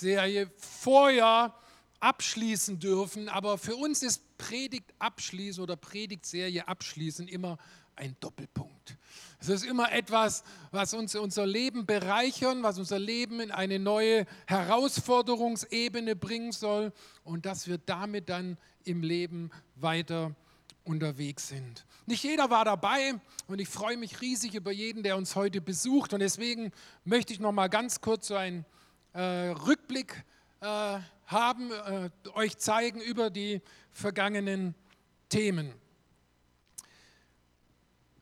Serie Feuer abschließen dürfen, aber für uns ist Predigt abschließen oder Predigtserie abschließen immer ein Doppelpunkt. Es ist immer etwas, was uns unser Leben bereichern, was unser Leben in eine neue Herausforderungsebene bringen soll und dass wir damit dann im Leben weiter unterwegs sind. Nicht jeder war dabei und ich freue mich riesig über jeden, der uns heute besucht und deswegen möchte ich noch mal ganz kurz so äh, Rückblick äh, haben, äh, euch zeigen über die vergangenen Themen.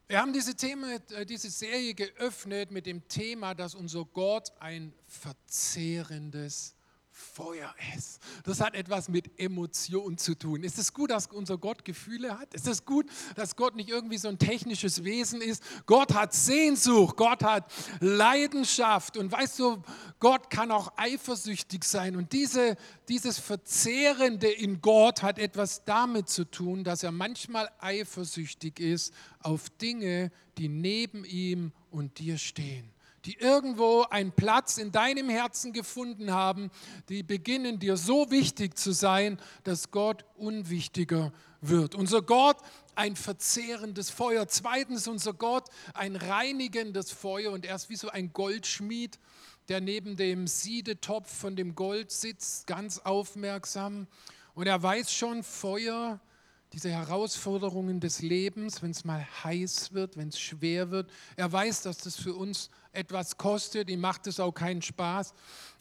Wir haben diese, Thema, äh, diese Serie geöffnet mit dem Thema, dass unser Gott ein verzehrendes Feuer ist. Das hat etwas mit Emotion zu tun. Ist es gut, dass unser Gott Gefühle hat? Ist es gut, dass Gott nicht irgendwie so ein technisches Wesen ist? Gott hat Sehnsucht, Gott hat Leidenschaft und weißt du, Gott kann auch eifersüchtig sein. Und diese, dieses Verzehrende in Gott hat etwas damit zu tun, dass er manchmal eifersüchtig ist auf Dinge, die neben ihm und dir stehen die irgendwo einen Platz in deinem Herzen gefunden haben, die beginnen dir so wichtig zu sein, dass Gott unwichtiger wird. Unser Gott ein verzehrendes Feuer. Zweitens unser Gott ein reinigendes Feuer und er ist wie so ein Goldschmied, der neben dem Siedetopf von dem Gold sitzt, ganz aufmerksam. Und er weiß schon, Feuer diese Herausforderungen des Lebens, wenn es mal heiß wird, wenn es schwer wird. Er weiß, dass das für uns etwas kostet, ihm macht es auch keinen Spaß.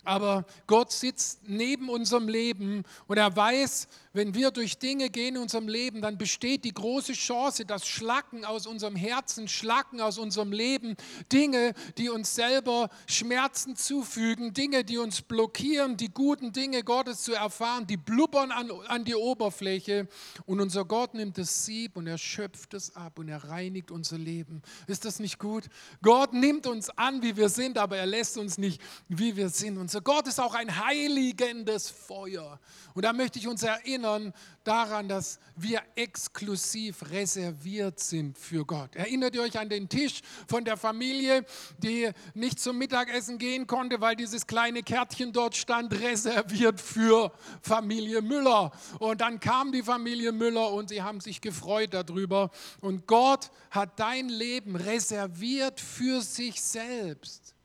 Aber Gott sitzt neben unserem Leben und er weiß, wenn wir durch Dinge gehen in unserem Leben, dann besteht die große Chance, dass Schlacken aus unserem Herzen, Schlacken aus unserem Leben, Dinge, die uns selber Schmerzen zufügen, Dinge, die uns blockieren, die guten Dinge Gottes zu erfahren, die blubbern an, an die Oberfläche und unser Gott nimmt das Sieb und er schöpft es ab und er reinigt unser Leben. Ist das nicht gut? Gott nimmt uns an, wie wir sind, aber er lässt uns nicht, wie wir sind. Unser Gott ist auch ein heiligendes Feuer. Und da möchte ich uns erinnern daran, dass wir exklusiv reserviert sind für Gott. Erinnert ihr euch an den Tisch von der Familie, die nicht zum Mittagessen gehen konnte, weil dieses kleine Kärtchen dort stand, reserviert für Familie Müller. Und dann kam die Familie Müller und sie haben sich gefreut darüber. Und Gott hat dein Leben reserviert für sich selbst.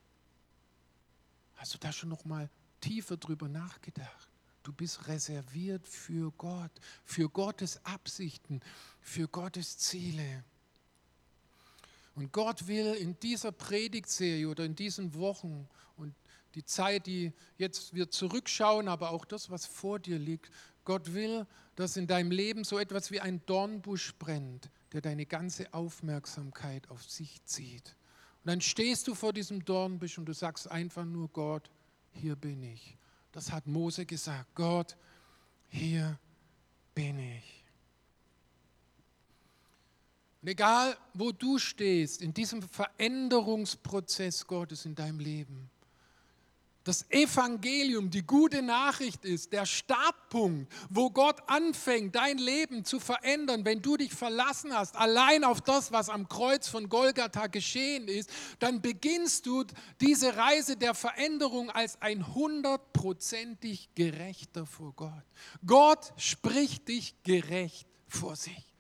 Hast du da schon noch mal tiefer drüber nachgedacht? Du bist reserviert für Gott, für Gottes Absichten, für Gottes Ziele. Und Gott will in dieser Predigtserie oder in diesen Wochen und die Zeit, die jetzt wir zurückschauen, aber auch das, was vor dir liegt, Gott will, dass in deinem Leben so etwas wie ein Dornbusch brennt, der deine ganze Aufmerksamkeit auf sich zieht. Und dann stehst du vor diesem Dornbusch und du sagst einfach nur, Gott, hier bin ich. Das hat Mose gesagt. Gott, hier bin ich. Und egal, wo du stehst in diesem Veränderungsprozess Gottes in deinem Leben, das Evangelium, die gute Nachricht ist, der Startpunkt, wo Gott anfängt, dein Leben zu verändern, wenn du dich verlassen hast, allein auf das, was am Kreuz von Golgatha geschehen ist, dann beginnst du diese Reise der Veränderung als ein hundertprozentig gerechter vor Gott. Gott spricht dich gerecht vor sich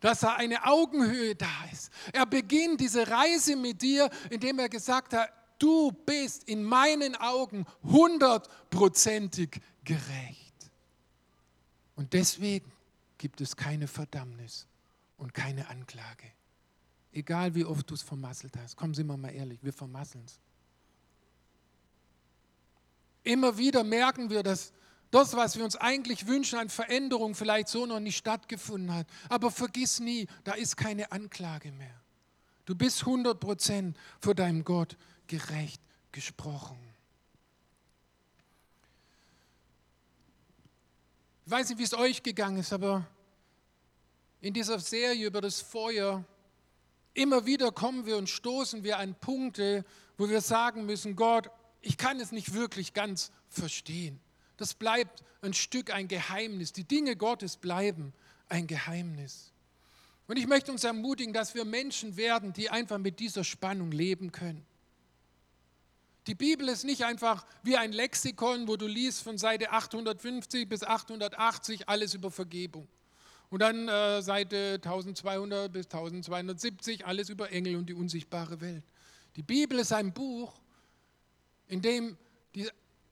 dass da eine Augenhöhe da ist. Er beginnt diese Reise mit dir, indem er gesagt hat, du bist in meinen Augen hundertprozentig gerecht. Und deswegen gibt es keine Verdammnis und keine Anklage. Egal wie oft du es vermasselt hast. Kommen Sie mal ehrlich, wir vermasseln es. Immer wieder merken wir, dass das, was wir uns eigentlich wünschen an Veränderung, vielleicht so noch nicht stattgefunden hat. Aber vergiss nie, da ist keine Anklage mehr. Du bist 100% vor deinem Gott gerecht gesprochen. Ich weiß nicht, wie es euch gegangen ist, aber in dieser Serie über das Feuer, immer wieder kommen wir und stoßen wir an Punkte, wo wir sagen müssen, Gott, ich kann es nicht wirklich ganz verstehen. Das bleibt ein Stück ein Geheimnis. Die Dinge Gottes bleiben ein Geheimnis. Und ich möchte uns ermutigen, dass wir Menschen werden, die einfach mit dieser Spannung leben können Die Bibel ist nicht einfach wie ein Lexikon, wo du liest von Seite 850 bis 880 alles über Vergebung. Und dann äh, Seite 1200 bis 1270 alles über Engel und die unsichtbare Welt. Die Bibel ist ein Buch, in dem die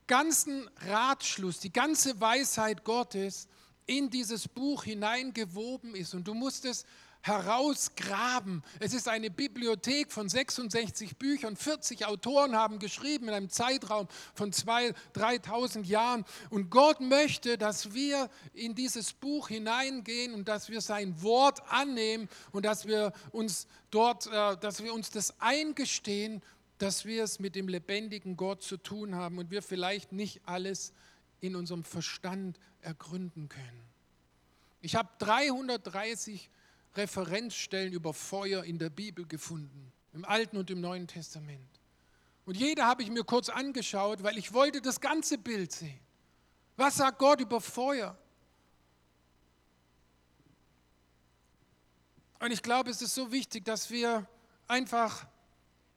ganzen Ratschluss, die ganze Weisheit Gottes in dieses Buch hineingewoben ist. Und du musst es herausgraben. Es ist eine Bibliothek von 66 Büchern. 40 Autoren haben geschrieben in einem Zeitraum von 2.000, 3.000 Jahren. Und Gott möchte, dass wir in dieses Buch hineingehen und dass wir sein Wort annehmen und dass wir uns dort, äh, dass wir uns das eingestehen, dass wir es mit dem lebendigen Gott zu tun haben und wir vielleicht nicht alles in unserem Verstand ergründen können. Ich habe 330 Referenzstellen über Feuer in der Bibel gefunden, im Alten und im Neuen Testament. Und jede habe ich mir kurz angeschaut, weil ich wollte das ganze Bild sehen. Was sagt Gott über Feuer? Und ich glaube, es ist so wichtig, dass wir einfach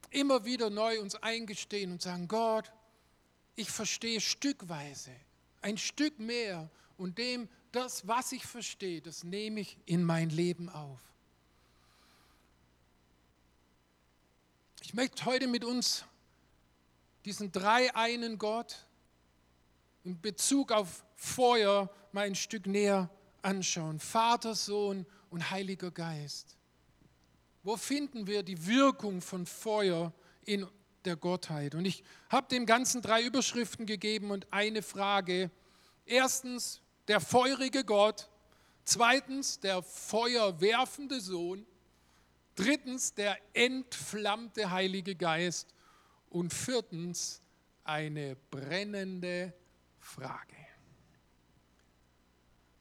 immer wieder neu uns eingestehen und sagen, Gott, ich verstehe stückweise, ein Stück mehr und dem das, was ich verstehe, das nehme ich in mein Leben auf. Ich möchte heute mit uns diesen drei einen Gott in Bezug auf Feuer mal ein Stück näher anschauen. Vater, Sohn und Heiliger Geist. Wo finden wir die Wirkung von Feuer in der Gottheit? Und ich habe dem Ganzen drei Überschriften gegeben und eine Frage. Erstens, der feurige Gott. Zweitens, der feuerwerfende Sohn. Drittens, der entflammte Heilige Geist. Und viertens, eine brennende Frage.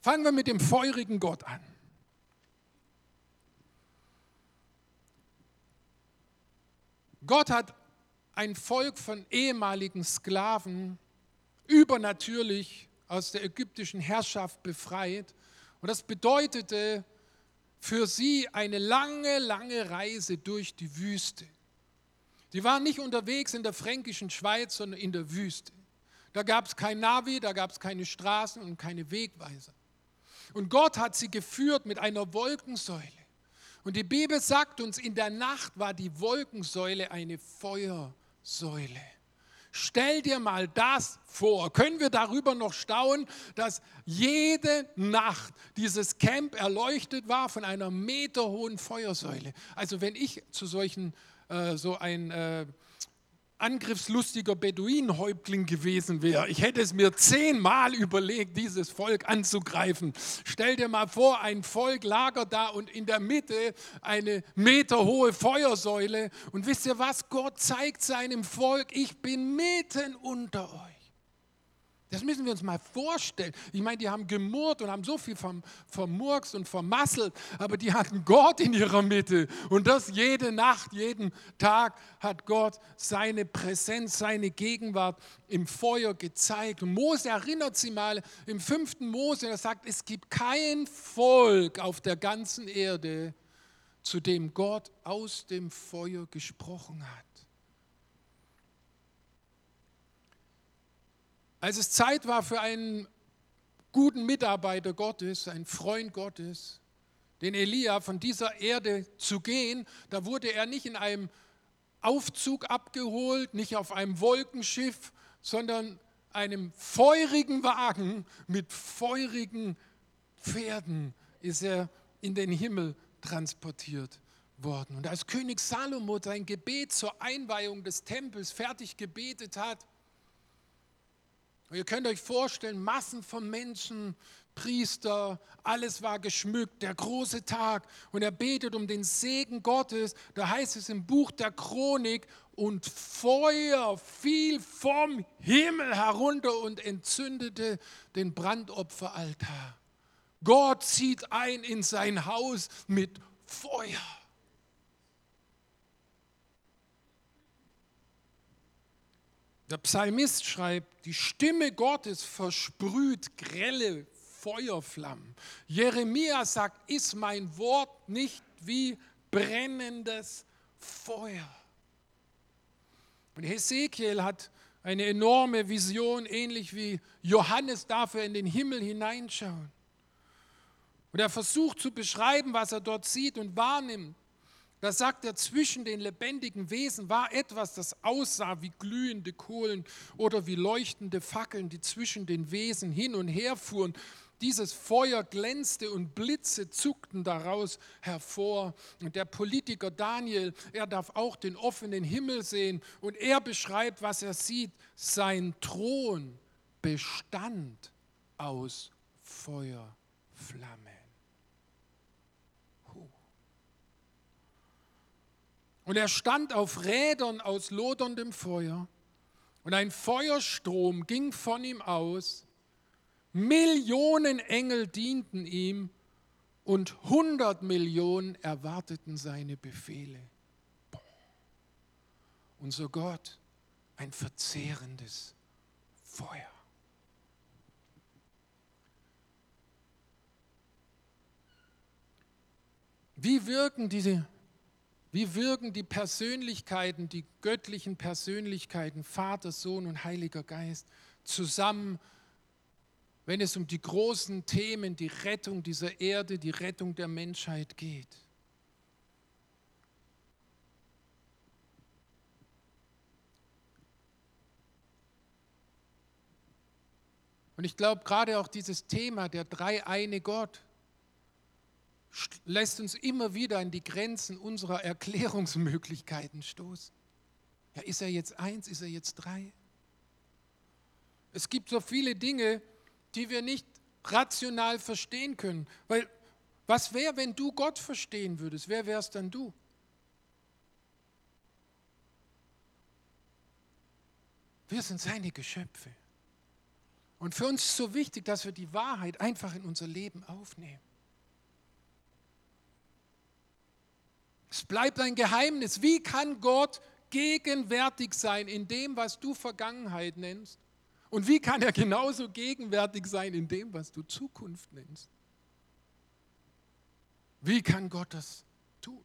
Fangen wir mit dem feurigen Gott an. Gott hat ein Volk von ehemaligen Sklaven übernatürlich aus der ägyptischen Herrschaft befreit. Und das bedeutete für sie eine lange, lange Reise durch die Wüste. Sie waren nicht unterwegs in der fränkischen Schweiz, sondern in der Wüste. Da gab es kein Navi, da gab es keine Straßen und keine Wegweiser. Und Gott hat sie geführt mit einer Wolkensäule. Und die Bibel sagt uns, in der Nacht war die Wolkensäule eine Feuersäule. Stell dir mal das vor. Können wir darüber noch staunen, dass jede Nacht dieses Camp erleuchtet war von einer meterhohen Feuersäule? Also wenn ich zu solchen, äh, so ein... Äh, angriffslustiger Beduinenhäuptling gewesen wäre. Ich hätte es mir zehnmal überlegt, dieses Volk anzugreifen. Stell dir mal vor, ein Volk lagert da und in der Mitte eine meterhohe Feuersäule. Und wisst ihr was? Gott zeigt seinem Volk, ich bin mitten unter euch. Das müssen wir uns mal vorstellen. Ich meine, die haben gemurrt und haben so viel vom, vermurkst und vermasselt, aber die hatten Gott in ihrer Mitte. Und das jede Nacht, jeden Tag hat Gott seine Präsenz, seine Gegenwart im Feuer gezeigt. Und Mose erinnert sie mal im fünften Mose, er sagt, es gibt kein Volk auf der ganzen Erde, zu dem Gott aus dem Feuer gesprochen hat. Als es Zeit war für einen guten Mitarbeiter Gottes, einen Freund Gottes, den Elia von dieser Erde zu gehen, da wurde er nicht in einem Aufzug abgeholt, nicht auf einem Wolkenschiff, sondern einem feurigen Wagen mit feurigen Pferden ist er in den Himmel transportiert worden. Und als König Salomo sein Gebet zur Einweihung des Tempels fertig gebetet hat, und ihr könnt euch vorstellen, Massen von Menschen, Priester, alles war geschmückt, der große Tag. Und er betet um den Segen Gottes. Da heißt es im Buch der Chronik, und Feuer fiel vom Himmel herunter und entzündete den Brandopferaltar. Gott zieht ein in sein Haus mit Feuer. Der Psalmist schreibt, die Stimme Gottes versprüht grelle Feuerflammen. Jeremia sagt, ist mein Wort nicht wie brennendes Feuer. Und Hesekiel hat eine enorme Vision, ähnlich wie Johannes dafür in den Himmel hineinschauen. Und er versucht zu beschreiben, was er dort sieht und wahrnimmt. Da sagt er, zwischen den lebendigen Wesen war etwas, das aussah wie glühende Kohlen oder wie leuchtende Fackeln, die zwischen den Wesen hin und her fuhren. Dieses Feuer glänzte und Blitze zuckten daraus hervor. Und der Politiker Daniel, er darf auch den offenen Himmel sehen und er beschreibt, was er sieht. Sein Thron bestand aus Feuerflammen. Und er stand auf Rädern aus loderndem Feuer und ein Feuerstrom ging von ihm aus Millionen Engel dienten ihm und 100 Millionen erwarteten seine Befehle. Unser Gott, ein verzehrendes Feuer. Wie wirken diese wie wirken die Persönlichkeiten, die göttlichen Persönlichkeiten, Vater, Sohn und Heiliger Geist, zusammen wenn es um die großen Themen, die Rettung dieser Erde, die Rettung der Menschheit geht. Und ich glaube, gerade auch dieses Thema, der dreieine Gott, lässt uns immer wieder an die Grenzen unserer Erklärungsmöglichkeiten stoßen. Ja, ist er jetzt eins, ist er jetzt drei? Es gibt so viele Dinge, die wir nicht rational verstehen können. Weil was wäre, wenn du Gott verstehen würdest? Wer wärst dann du? Wir sind seine Geschöpfe. Und für uns ist es so wichtig, dass wir die Wahrheit einfach in unser Leben aufnehmen. Es bleibt ein Geheimnis. Wie kann Gott gegenwärtig sein in dem, was du Vergangenheit nennst? Und wie kann er genauso gegenwärtig sein in dem, was du Zukunft nennst? Wie kann Gott das tun?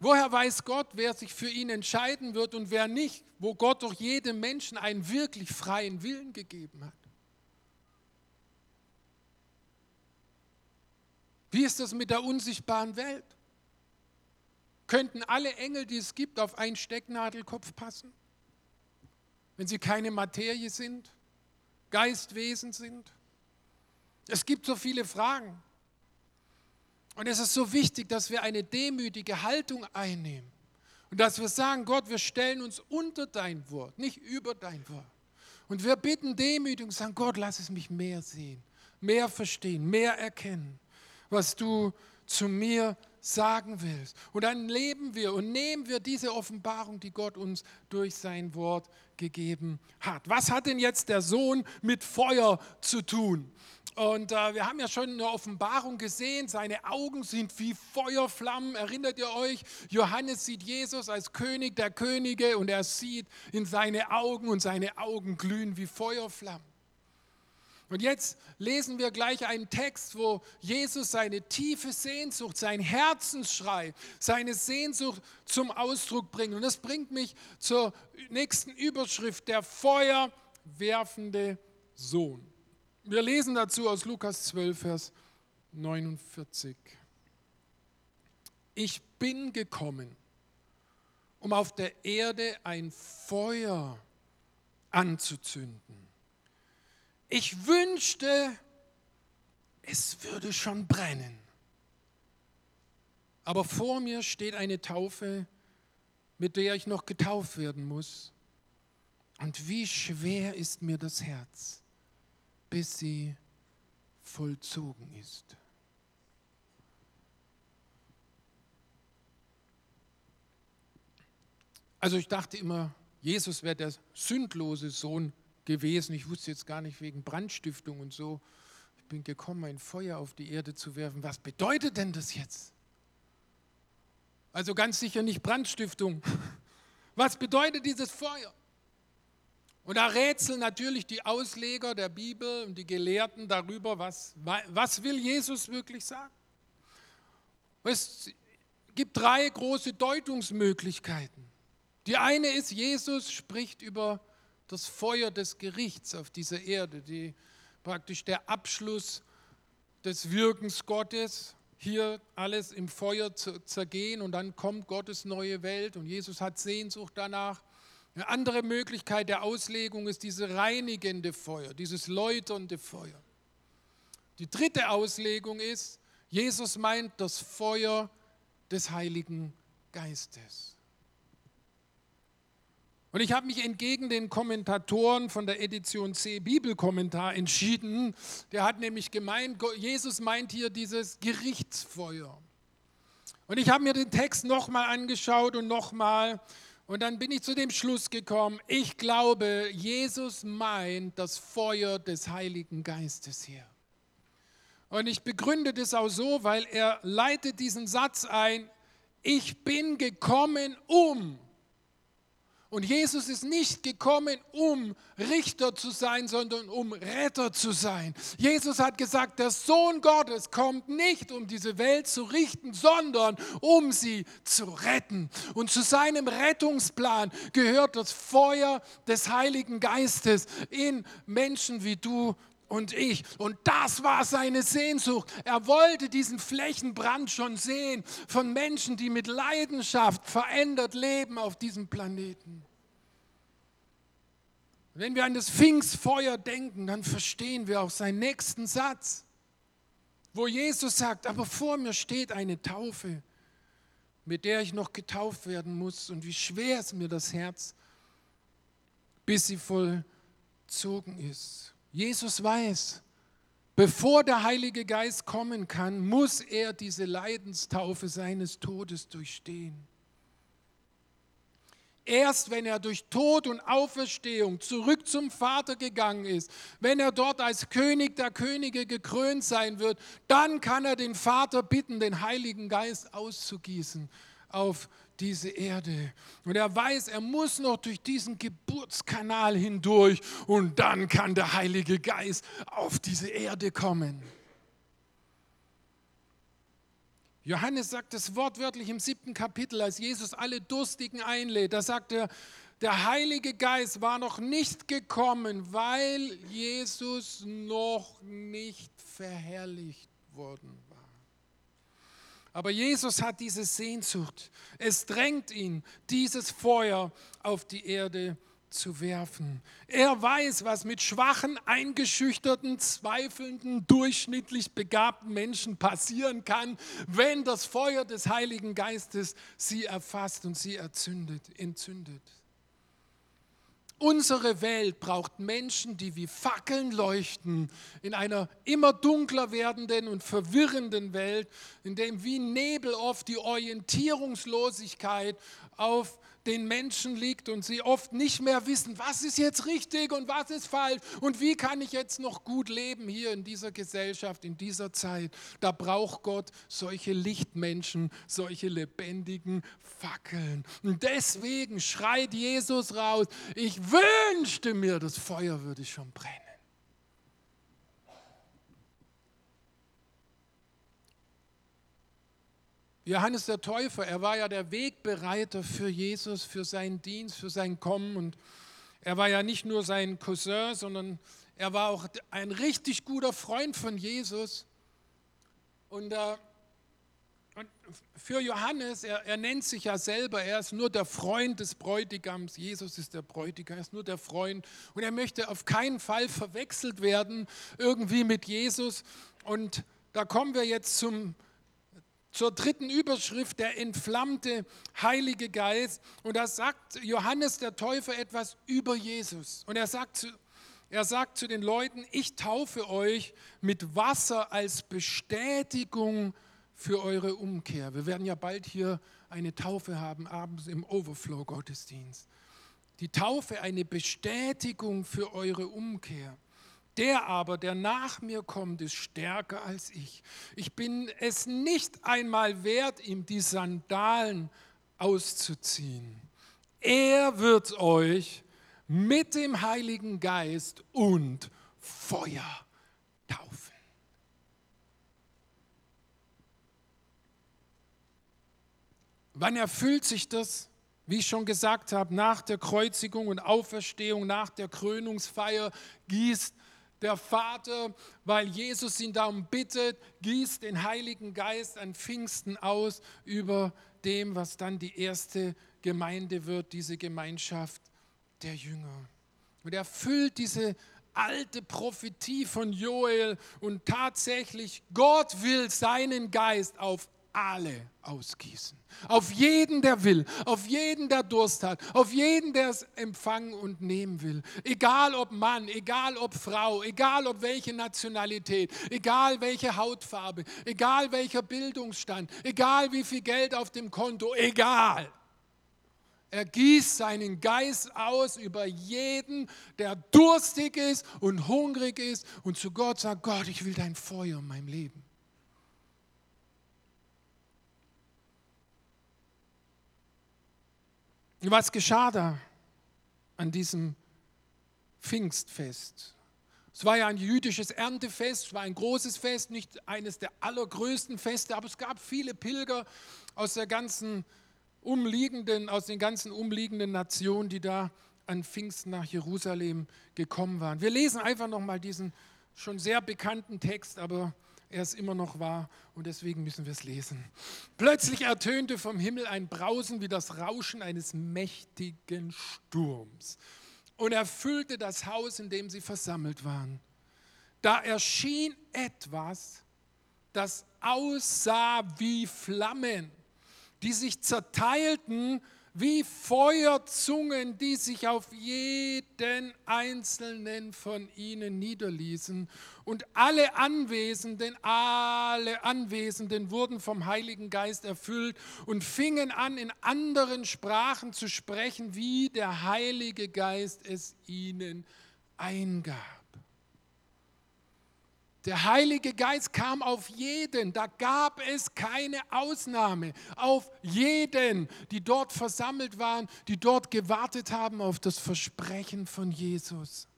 Woher weiß Gott, wer sich für ihn entscheiden wird und wer nicht, wo Gott doch jedem Menschen einen wirklich freien Willen gegeben hat? Wie ist das mit der unsichtbaren Welt? Könnten alle Engel, die es gibt, auf einen Stecknadelkopf passen? Wenn sie keine Materie sind, Geistwesen sind? Es gibt so viele Fragen. Und es ist so wichtig, dass wir eine demütige Haltung einnehmen. Und dass wir sagen, Gott, wir stellen uns unter dein Wort, nicht über dein Wort. Und wir bitten demütig und sagen, Gott, lass es mich mehr sehen, mehr verstehen, mehr erkennen, was du zu mir sagen willst. Und dann leben wir und nehmen wir diese Offenbarung, die Gott uns durch sein Wort gegeben hat. Was hat denn jetzt der Sohn mit Feuer zu tun? Und äh, wir haben ja schon eine Offenbarung gesehen, seine Augen sind wie Feuerflammen. Erinnert ihr euch? Johannes sieht Jesus als König der Könige und er sieht in seine Augen und seine Augen glühen wie Feuerflammen. Und jetzt lesen wir gleich einen Text, wo Jesus seine tiefe Sehnsucht, sein Herzensschrei, seine Sehnsucht zum Ausdruck bringt. Und das bringt mich zur nächsten Überschrift, der feuerwerfende Sohn. Wir lesen dazu aus Lukas 12, Vers 49. Ich bin gekommen, um auf der Erde ein Feuer anzuzünden ich wünschte, es würde schon brennen. Aber vor mir steht eine Taufe, mit der ich noch getauft werden muss. Und wie schwer ist mir das Herz, bis sie vollzogen ist. Also ich dachte immer, Jesus wäre der sündlose Sohn gewesen. Ich wusste jetzt gar nicht wegen Brandstiftung und so. Ich bin gekommen, ein Feuer auf die Erde zu werfen. Was bedeutet denn das jetzt? Also ganz sicher nicht Brandstiftung. Was bedeutet dieses Feuer? Und da rätseln natürlich die Ausleger der Bibel und die Gelehrten darüber, was, was will Jesus wirklich sagen. Es gibt drei große Deutungsmöglichkeiten. Die eine ist, Jesus spricht über das Feuer des Gerichts auf dieser Erde, die praktisch der Abschluss des Wirkens Gottes, hier alles im Feuer zu zergehen und dann kommt Gottes neue Welt und Jesus hat Sehnsucht danach. Eine andere Möglichkeit der Auslegung ist diese reinigende Feuer, dieses läuternde Feuer. Die dritte Auslegung ist, Jesus meint das Feuer des Heiligen Geistes. Und ich habe mich entgegen den Kommentatoren von der Edition C Bibelkommentar entschieden. Der hat nämlich gemeint, Jesus meint hier dieses Gerichtsfeuer. Und ich habe mir den Text nochmal angeschaut und nochmal. Und dann bin ich zu dem Schluss gekommen, ich glaube, Jesus meint das Feuer des Heiligen Geistes hier. Und ich begründe das auch so, weil er leitet diesen Satz ein, ich bin gekommen um. Und Jesus ist nicht gekommen, um Richter zu sein, sondern um Retter zu sein. Jesus hat gesagt, der Sohn Gottes kommt nicht, um diese Welt zu richten, sondern um sie zu retten. Und zu seinem Rettungsplan gehört das Feuer des Heiligen Geistes in Menschen wie du und ich. Und das war seine Sehnsucht. Er wollte diesen Flächenbrand schon sehen von Menschen, die mit Leidenschaft verändert leben auf diesem Planeten. Wenn wir an das Pfingstfeuer denken, dann verstehen wir auch seinen nächsten Satz, wo Jesus sagt, aber vor mir steht eine Taufe, mit der ich noch getauft werden muss und wie schwer ist mir das Herz, bis sie vollzogen ist. Jesus weiß, bevor der Heilige Geist kommen kann, muss er diese Leidenstaufe seines Todes durchstehen. Erst wenn er durch Tod und Auferstehung zurück zum Vater gegangen ist, wenn er dort als König der Könige gekrönt sein wird, dann kann er den Vater bitten, den Heiligen Geist auszugießen auf diese Erde. Und er weiß, er muss noch durch diesen Geburtskanal hindurch und dann kann der Heilige Geist auf diese Erde kommen. Johannes sagt es wortwörtlich im siebten Kapitel, als Jesus alle Durstigen einlädt. Da sagt er, der Heilige Geist war noch nicht gekommen, weil Jesus noch nicht verherrlicht worden aber Jesus hat diese Sehnsucht. Es drängt ihn, dieses Feuer auf die Erde zu werfen. Er weiß, was mit schwachen, eingeschüchterten, zweifelnden, durchschnittlich begabten Menschen passieren kann, wenn das Feuer des Heiligen Geistes sie erfasst und sie erzündet, entzündet. Unsere Welt braucht Menschen, die wie Fackeln leuchten in einer immer dunkler werdenden und verwirrenden Welt, in dem wie Nebel oft die Orientierungslosigkeit auf den Menschen liegt und sie oft nicht mehr wissen, was ist jetzt richtig und was ist falsch und wie kann ich jetzt noch gut leben hier in dieser Gesellschaft, in dieser Zeit. Da braucht Gott solche Lichtmenschen, solche lebendigen Fackeln. Und deswegen schreit Jesus raus, ich wünschte mir, das Feuer würde schon brennen. Johannes der Täufer, er war ja der Wegbereiter für Jesus, für seinen Dienst, für sein Kommen. Und er war ja nicht nur sein Cousin, sondern er war auch ein richtig guter Freund von Jesus. Und, äh, und für Johannes, er, er, nennt sich ja selber, er ist nur der Freund des Bräutigams. Jesus ist der Bräutigam, er ist nur der Freund. Und er möchte auf keinen Fall verwechselt werden irgendwie mit Jesus. Und da kommen wir jetzt zum zur dritten Überschrift, der entflammte Heilige Geist. Und da sagt Johannes der Täufer etwas über Jesus. Und er sagt, zu, er sagt zu den Leuten, ich taufe euch mit Wasser als Bestätigung für eure Umkehr. Wir werden ja bald hier eine Taufe haben, abends im Overflow-Gottesdienst. Die Taufe eine Bestätigung für eure Umkehr. Der aber, der nach mir kommt, ist stärker als ich. Ich bin es nicht einmal wert, ihm die Sandalen auszuziehen. Er wird euch mit dem Heiligen Geist und Feuer taufen. Wann erfüllt sich das? Wie ich schon gesagt habe, nach der Kreuzigung und Auferstehung, nach der Krönungsfeier gießt der Vater, weil Jesus ihn darum bittet, gießt den Heiligen Geist an Pfingsten aus über dem, was dann die erste Gemeinde wird, diese Gemeinschaft der Jünger. Und er füllt diese alte Prophetie von Joel und tatsächlich, Gott will seinen Geist auf alle ausgießen. Auf jeden, der will, auf jeden, der Durst hat, auf jeden, der es empfangen und nehmen will. Egal ob Mann, egal ob Frau, egal ob welche Nationalität, egal welche Hautfarbe, egal welcher Bildungsstand, egal wie viel Geld auf dem Konto, egal. Er gießt seinen Geist aus über jeden, der durstig ist und hungrig ist und zu Gott sagt, Gott, ich will dein Feuer in meinem Leben. Was geschah da an diesem Pfingstfest? Es war ja ein jüdisches Erntefest, es war ein großes Fest, nicht eines der allergrößten Feste, aber es gab viele Pilger aus der ganzen umliegenden, aus den ganzen umliegenden Nationen, die da an Pfingsten nach Jerusalem gekommen waren. Wir lesen einfach nochmal diesen schon sehr bekannten Text, aber er ist immer noch wahr und deswegen müssen wir es lesen. Plötzlich ertönte vom Himmel ein Brausen wie das Rauschen eines mächtigen Sturms und erfüllte das Haus, in dem sie versammelt waren. Da erschien etwas, das aussah wie Flammen, die sich zerteilten wie Feuerzungen, die sich auf jeden einzelnen von ihnen niederließen. Und alle Anwesenden, alle Anwesenden wurden vom Heiligen Geist erfüllt und fingen an, in anderen Sprachen zu sprechen, wie der Heilige Geist es ihnen eingab. Der Heilige Geist kam auf jeden, da gab es keine Ausnahme, auf jeden, die dort versammelt waren, die dort gewartet haben auf das Versprechen von Jesus.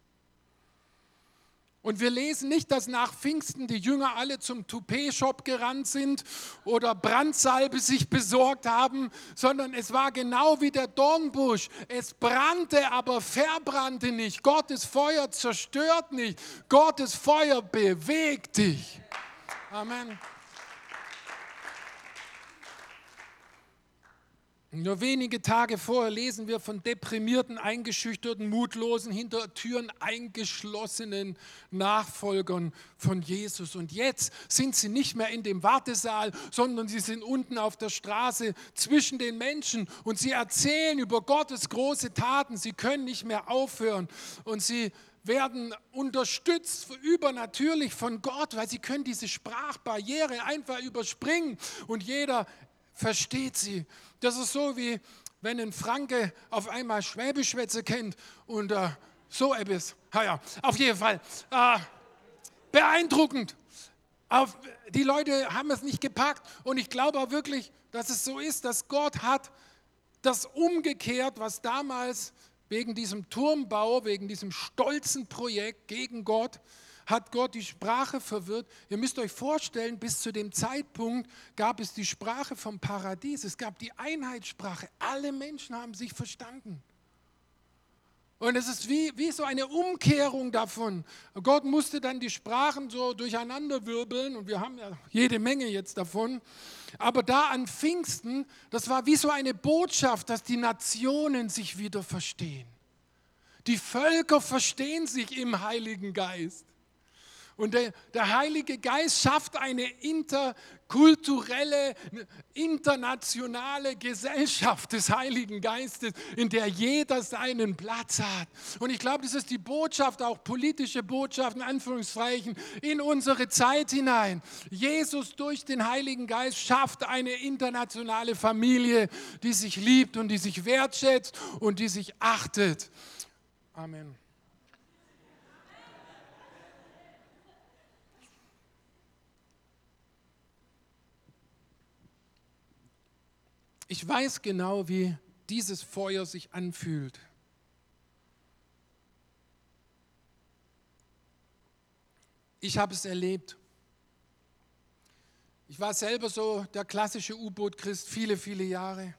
Und wir lesen nicht, dass nach Pfingsten die Jünger alle zum Toupet-Shop gerannt sind oder Brandsalbe sich besorgt haben, sondern es war genau wie der Dornbusch. Es brannte, aber verbrannte nicht. Gottes Feuer zerstört nicht. Gottes Feuer bewegt dich. Amen. Nur wenige Tage vorher lesen wir von deprimierten, eingeschüchterten, mutlosen, hinter Türen eingeschlossenen Nachfolgern von Jesus. Und jetzt sind sie nicht mehr in dem Wartesaal, sondern sie sind unten auf der Straße zwischen den Menschen und sie erzählen über Gottes große Taten. Sie können nicht mehr aufhören und sie werden unterstützt übernatürlich von Gott, weil sie können diese Sprachbarriere einfach überspringen und jeder versteht sie. Das ist so wie wenn ein Franke auf einmal Schwäbischwätze kennt und äh, so etwas. Ja, ja, auf jeden Fall. Äh, beeindruckend. Auf, die Leute haben es nicht gepackt und ich glaube auch wirklich, dass es so ist, dass Gott hat das umgekehrt, was damals wegen diesem Turmbau, wegen diesem stolzen Projekt gegen Gott hat Gott die Sprache verwirrt. Ihr müsst euch vorstellen, bis zu dem Zeitpunkt gab es die Sprache vom Paradies. Es gab die Einheitssprache. Alle Menschen haben sich verstanden. Und es ist wie, wie so eine Umkehrung davon. Gott musste dann die Sprachen so durcheinander wirbeln und wir haben ja jede Menge jetzt davon. Aber da an Pfingsten, das war wie so eine Botschaft, dass die Nationen sich wieder verstehen. Die Völker verstehen sich im Heiligen Geist. Und der, der Heilige Geist schafft eine interkulturelle, internationale Gesellschaft des Heiligen Geistes, in der jeder seinen Platz hat. Und ich glaube, das ist die Botschaft, auch politische Botschaft in Anführungszeichen, in unsere Zeit hinein. Jesus durch den Heiligen Geist schafft eine internationale Familie, die sich liebt und die sich wertschätzt und die sich achtet. Amen. Ich weiß genau, wie dieses Feuer sich anfühlt. Ich habe es erlebt. Ich war selber so der klassische U-Boot-Christ viele, viele Jahre.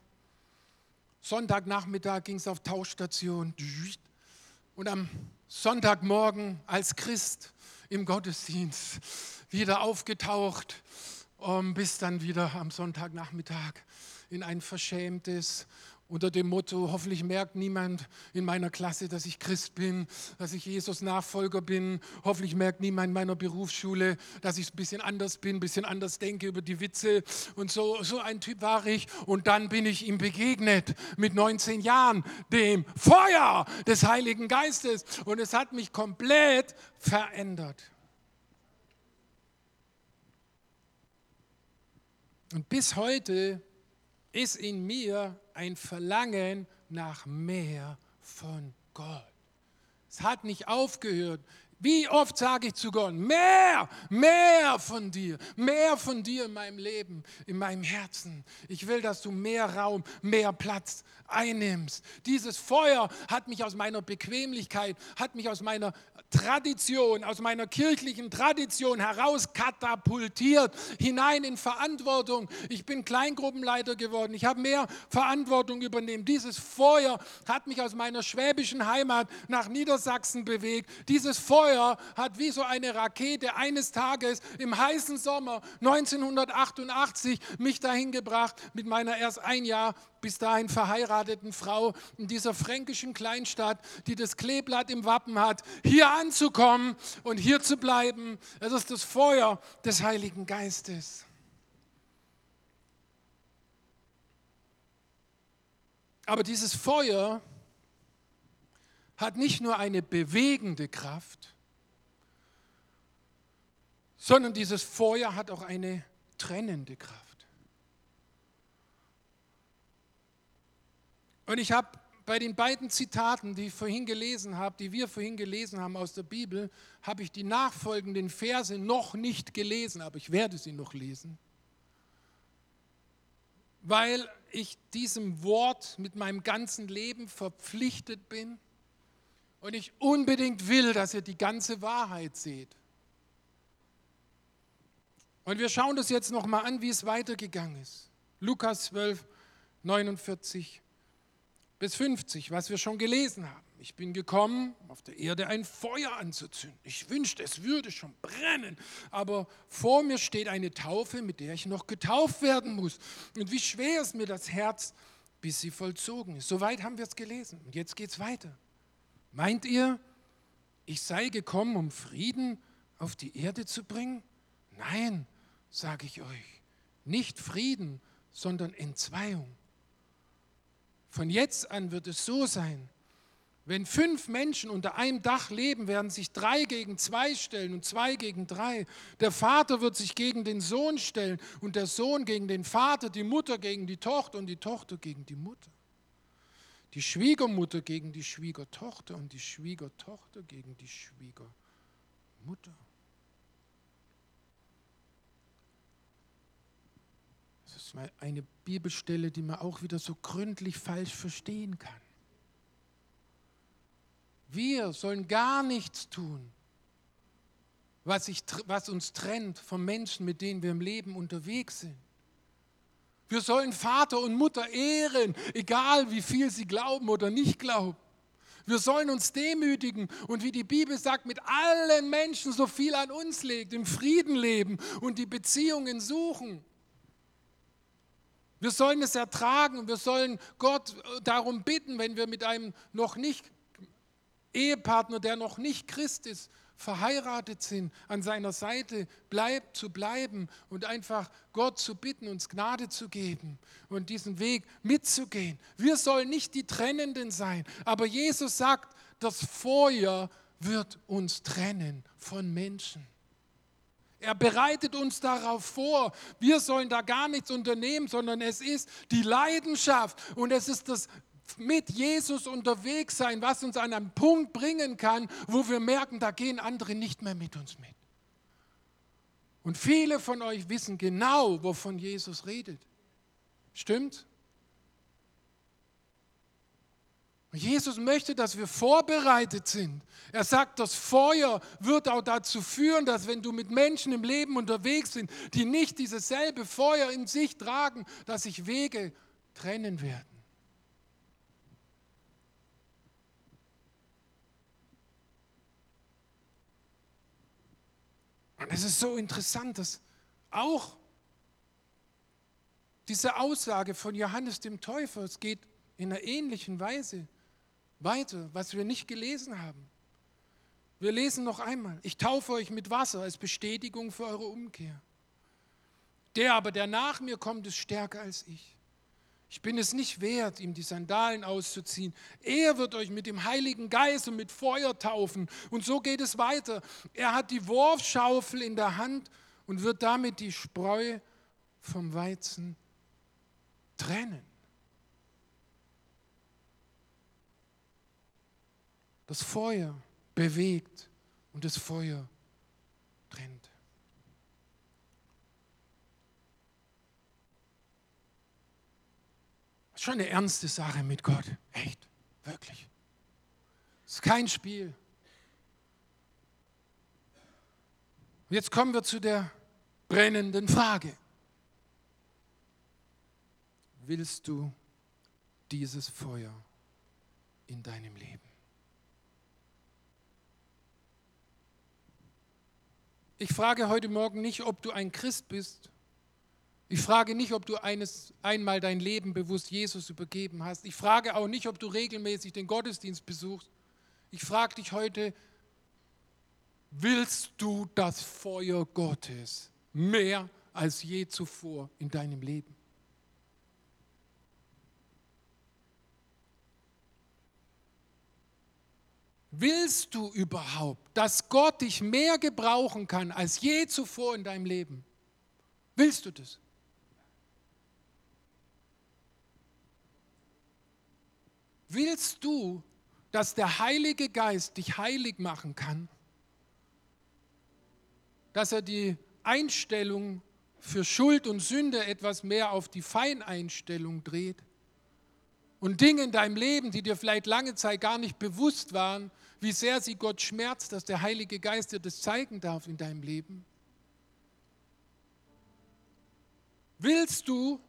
Sonntagnachmittag ging es auf Tauchstation. Und am Sonntagmorgen als Christ im Gottesdienst wieder aufgetaucht, um bis dann wieder am Sonntagnachmittag in ein verschämtes unter dem Motto, hoffentlich merkt niemand in meiner Klasse, dass ich Christ bin, dass ich Jesus Nachfolger bin. Hoffentlich merkt niemand in meiner Berufsschule, dass ich ein bisschen anders bin, ein bisschen anders denke über die Witze. Und so, so ein Typ war ich. Und dann bin ich ihm begegnet mit 19 Jahren, dem Feuer des Heiligen Geistes. Und es hat mich komplett verändert. Und bis heute ist in mir ein Verlangen nach mehr von Gott. Es hat nicht aufgehört. Wie oft sage ich zu Gott, mehr, mehr von dir, mehr von dir in meinem Leben, in meinem Herzen. Ich will, dass du mehr Raum, mehr Platz einnimmst. Dieses Feuer hat mich aus meiner Bequemlichkeit, hat mich aus meiner Tradition, aus meiner kirchlichen Tradition heraus katapultiert, hinein in Verantwortung. Ich bin Kleingruppenleiter geworden. Ich habe mehr Verantwortung übernehmen. Dieses Feuer hat mich aus meiner schwäbischen Heimat nach Niedersachsen bewegt. Dieses Feuer hat wie so eine Rakete eines Tages im heißen Sommer 1988 mich dahin gebracht, mit meiner erst ein Jahr bis dahin verheirateten Frau in dieser fränkischen Kleinstadt, die das Kleeblatt im Wappen hat, hier anzukommen und hier zu bleiben. Das ist das Feuer des Heiligen Geistes. Aber dieses Feuer hat nicht nur eine bewegende Kraft, sondern dieses Feuer hat auch eine trennende Kraft. Und ich habe bei den beiden Zitaten, die ich vorhin gelesen habe, die wir vorhin gelesen haben aus der Bibel, habe ich die nachfolgenden Verse noch nicht gelesen, aber ich werde sie noch lesen, weil ich diesem Wort mit meinem ganzen Leben verpflichtet bin und ich unbedingt will, dass ihr die ganze Wahrheit seht. Und wir schauen das jetzt nochmal an, wie es weitergegangen ist. Lukas 12, 49 bis 50, was wir schon gelesen haben. Ich bin gekommen, auf der Erde ein Feuer anzuzünden. Ich wünschte, es würde schon brennen, aber vor mir steht eine Taufe, mit der ich noch getauft werden muss. Und wie schwer ist mir das Herz, bis sie vollzogen ist. Soweit haben wir es gelesen. Und jetzt geht es weiter. Meint ihr, ich sei gekommen, um Frieden auf die Erde zu bringen? Nein, sage ich euch, nicht Frieden, sondern Entzweiung. Von jetzt an wird es so sein, wenn fünf Menschen unter einem Dach leben, werden sich drei gegen zwei stellen und zwei gegen drei. Der Vater wird sich gegen den Sohn stellen und der Sohn gegen den Vater, die Mutter gegen die Tochter und die Tochter gegen die Mutter. Die Schwiegermutter gegen die Schwiegertochter und die Schwiegertochter gegen die Schwiegermutter. Eine Bibelstelle, die man auch wieder so gründlich falsch verstehen kann. Wir sollen gar nichts tun, was, ich, was uns trennt von Menschen, mit denen wir im Leben unterwegs sind. Wir sollen Vater und Mutter ehren, egal wie viel sie glauben oder nicht glauben. Wir sollen uns demütigen und wie die Bibel sagt, mit allen Menschen so viel an uns legt, im Frieden leben und die Beziehungen suchen. Wir sollen es ertragen. Wir sollen Gott darum bitten, wenn wir mit einem noch nicht Ehepartner, der noch nicht Christ ist, verheiratet sind, an seiner Seite bleib, zu bleiben und einfach Gott zu bitten, uns Gnade zu geben und diesen Weg mitzugehen. Wir sollen nicht die Trennenden sein, aber Jesus sagt, das Feuer wird uns trennen von Menschen. Er bereitet uns darauf vor. Wir sollen da gar nichts unternehmen, sondern es ist die Leidenschaft und es ist das mit Jesus unterwegs sein, was uns an einen Punkt bringen kann, wo wir merken, da gehen andere nicht mehr mit uns mit. Und viele von euch wissen genau, wovon Jesus redet. Stimmt? Jesus möchte, dass wir vorbereitet sind. Er sagt, das Feuer wird auch dazu führen, dass wenn du mit Menschen im Leben unterwegs sind, die nicht dieses selbe Feuer in sich tragen, dass sich Wege trennen werden. Und es ist so interessant, dass auch diese Aussage von Johannes dem Täufer, es geht in einer ähnlichen Weise weiter, was wir nicht gelesen haben. Wir lesen noch einmal, ich taufe euch mit Wasser als Bestätigung für eure Umkehr. Der aber, der nach mir kommt, ist stärker als ich. Ich bin es nicht wert, ihm die Sandalen auszuziehen. Er wird euch mit dem Heiligen Geist und mit Feuer taufen. Und so geht es weiter. Er hat die Wurfschaufel in der Hand und wird damit die Spreu vom Weizen trennen. Das Feuer bewegt und das Feuer trennt. Das ist schon eine ernste Sache mit Gott. Echt, wirklich. Es ist kein Spiel. Und jetzt kommen wir zu der brennenden Frage. Willst du dieses Feuer in deinem Leben? Ich frage heute Morgen nicht, ob du ein Christ bist. Ich frage nicht, ob du eines, einmal dein Leben bewusst Jesus übergeben hast. Ich frage auch nicht, ob du regelmäßig den Gottesdienst besuchst. Ich frage dich heute, willst du das Feuer Gottes mehr als je zuvor in deinem Leben? Willst du überhaupt, dass Gott dich mehr gebrauchen kann als je zuvor in deinem Leben? Willst du das? Willst du, dass der Heilige Geist dich heilig machen kann? Dass er die Einstellung für Schuld und Sünde etwas mehr auf die Feineinstellung dreht? Und Dinge in deinem Leben, die dir vielleicht lange Zeit gar nicht bewusst waren, wie sehr sie Gott schmerzt, dass der Heilige Geist dir das zeigen darf in deinem Leben? Willst du,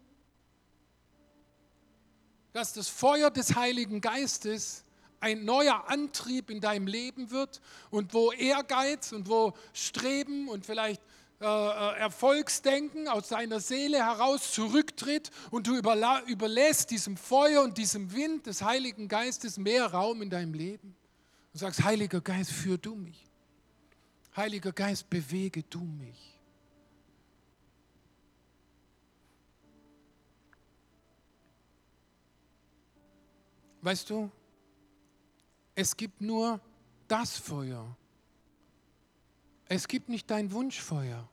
dass das Feuer des Heiligen Geistes ein neuer Antrieb in deinem Leben wird und wo Ehrgeiz und wo Streben und vielleicht äh, äh Erfolgsdenken aus deiner Seele heraus zurücktritt und du überlässt diesem Feuer und diesem Wind des Heiligen Geistes mehr Raum in deinem Leben? und sagst, Heiliger Geist, führ du mich. Heiliger Geist, bewege du mich. Weißt du, es gibt nur das Feuer. Es gibt nicht dein Wunschfeuer.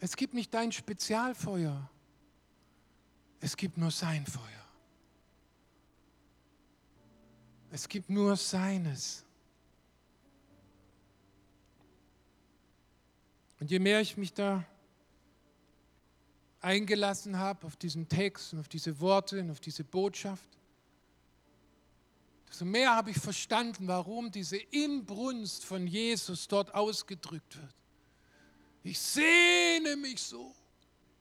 Es gibt nicht dein Spezialfeuer. Es gibt nur sein Feuer. Es gibt nur seines. Und je mehr ich mich da eingelassen habe auf diesen Text und auf diese Worte und auf diese Botschaft, desto mehr habe ich verstanden, warum diese Inbrunst von Jesus dort ausgedrückt wird. Ich sehne mich so,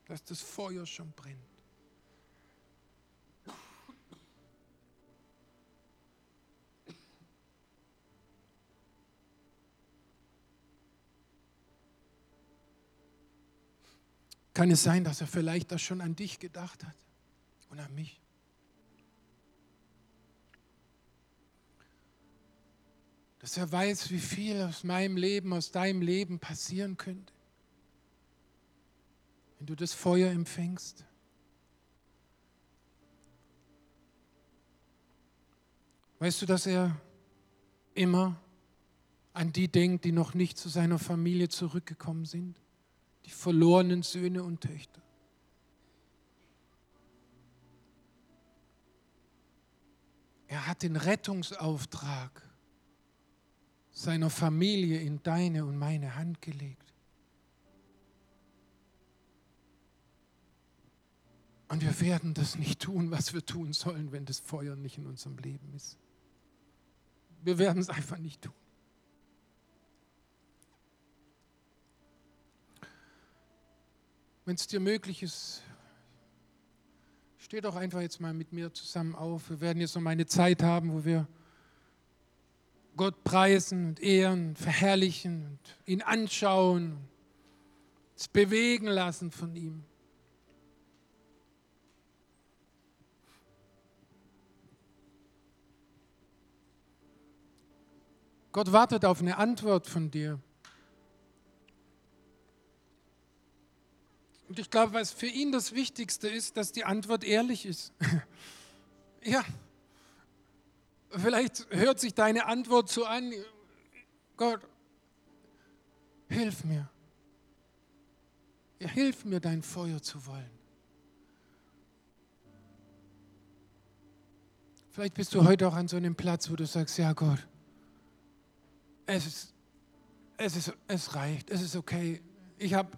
dass das Feuer schon brennt. Kann es sein, dass er vielleicht das schon an dich gedacht hat und an mich? Dass er weiß, wie viel aus meinem Leben, aus deinem Leben passieren könnte, wenn du das Feuer empfängst. Weißt du, dass er immer an die denkt, die noch nicht zu seiner Familie zurückgekommen sind? die verlorenen Söhne und Töchter. Er hat den Rettungsauftrag seiner Familie in deine und meine Hand gelegt. Und wir werden das nicht tun, was wir tun sollen, wenn das Feuer nicht in unserem Leben ist. Wir werden es einfach nicht tun. Wenn es dir möglich ist, steh doch einfach jetzt mal mit mir zusammen auf. Wir werden jetzt noch mal eine Zeit haben, wo wir Gott preisen und ehren, verherrlichen und ihn anschauen, uns bewegen lassen von ihm. Gott wartet auf eine Antwort von dir. Und ich glaube, was für ihn das Wichtigste ist, dass die Antwort ehrlich ist. ja, vielleicht hört sich deine Antwort so an, Gott, hilf mir. Ja, hilf mir, dein Feuer zu wollen. Vielleicht bist du heute auch an so einem Platz, wo du sagst, ja Gott, es, ist, es, ist, es reicht, es ist okay. Ich habe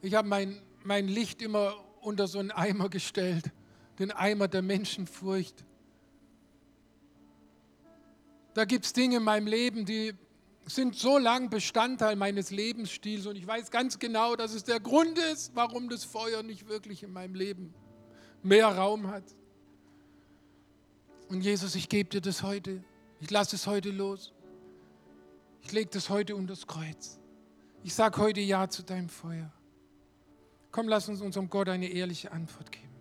ich hab mein, mein Licht immer unter so einen Eimer gestellt, den Eimer der Menschenfurcht. Da gibt es Dinge in meinem Leben, die sind so lang Bestandteil meines Lebensstils und ich weiß ganz genau, dass es der Grund ist, warum das Feuer nicht wirklich in meinem Leben mehr Raum hat. Und Jesus, ich gebe dir das heute. Ich lasse es heute los. Ich lege das heute unter das Kreuz. Ich sage heute Ja zu deinem Feuer. Komm, lass uns unserem Gott eine ehrliche Antwort geben.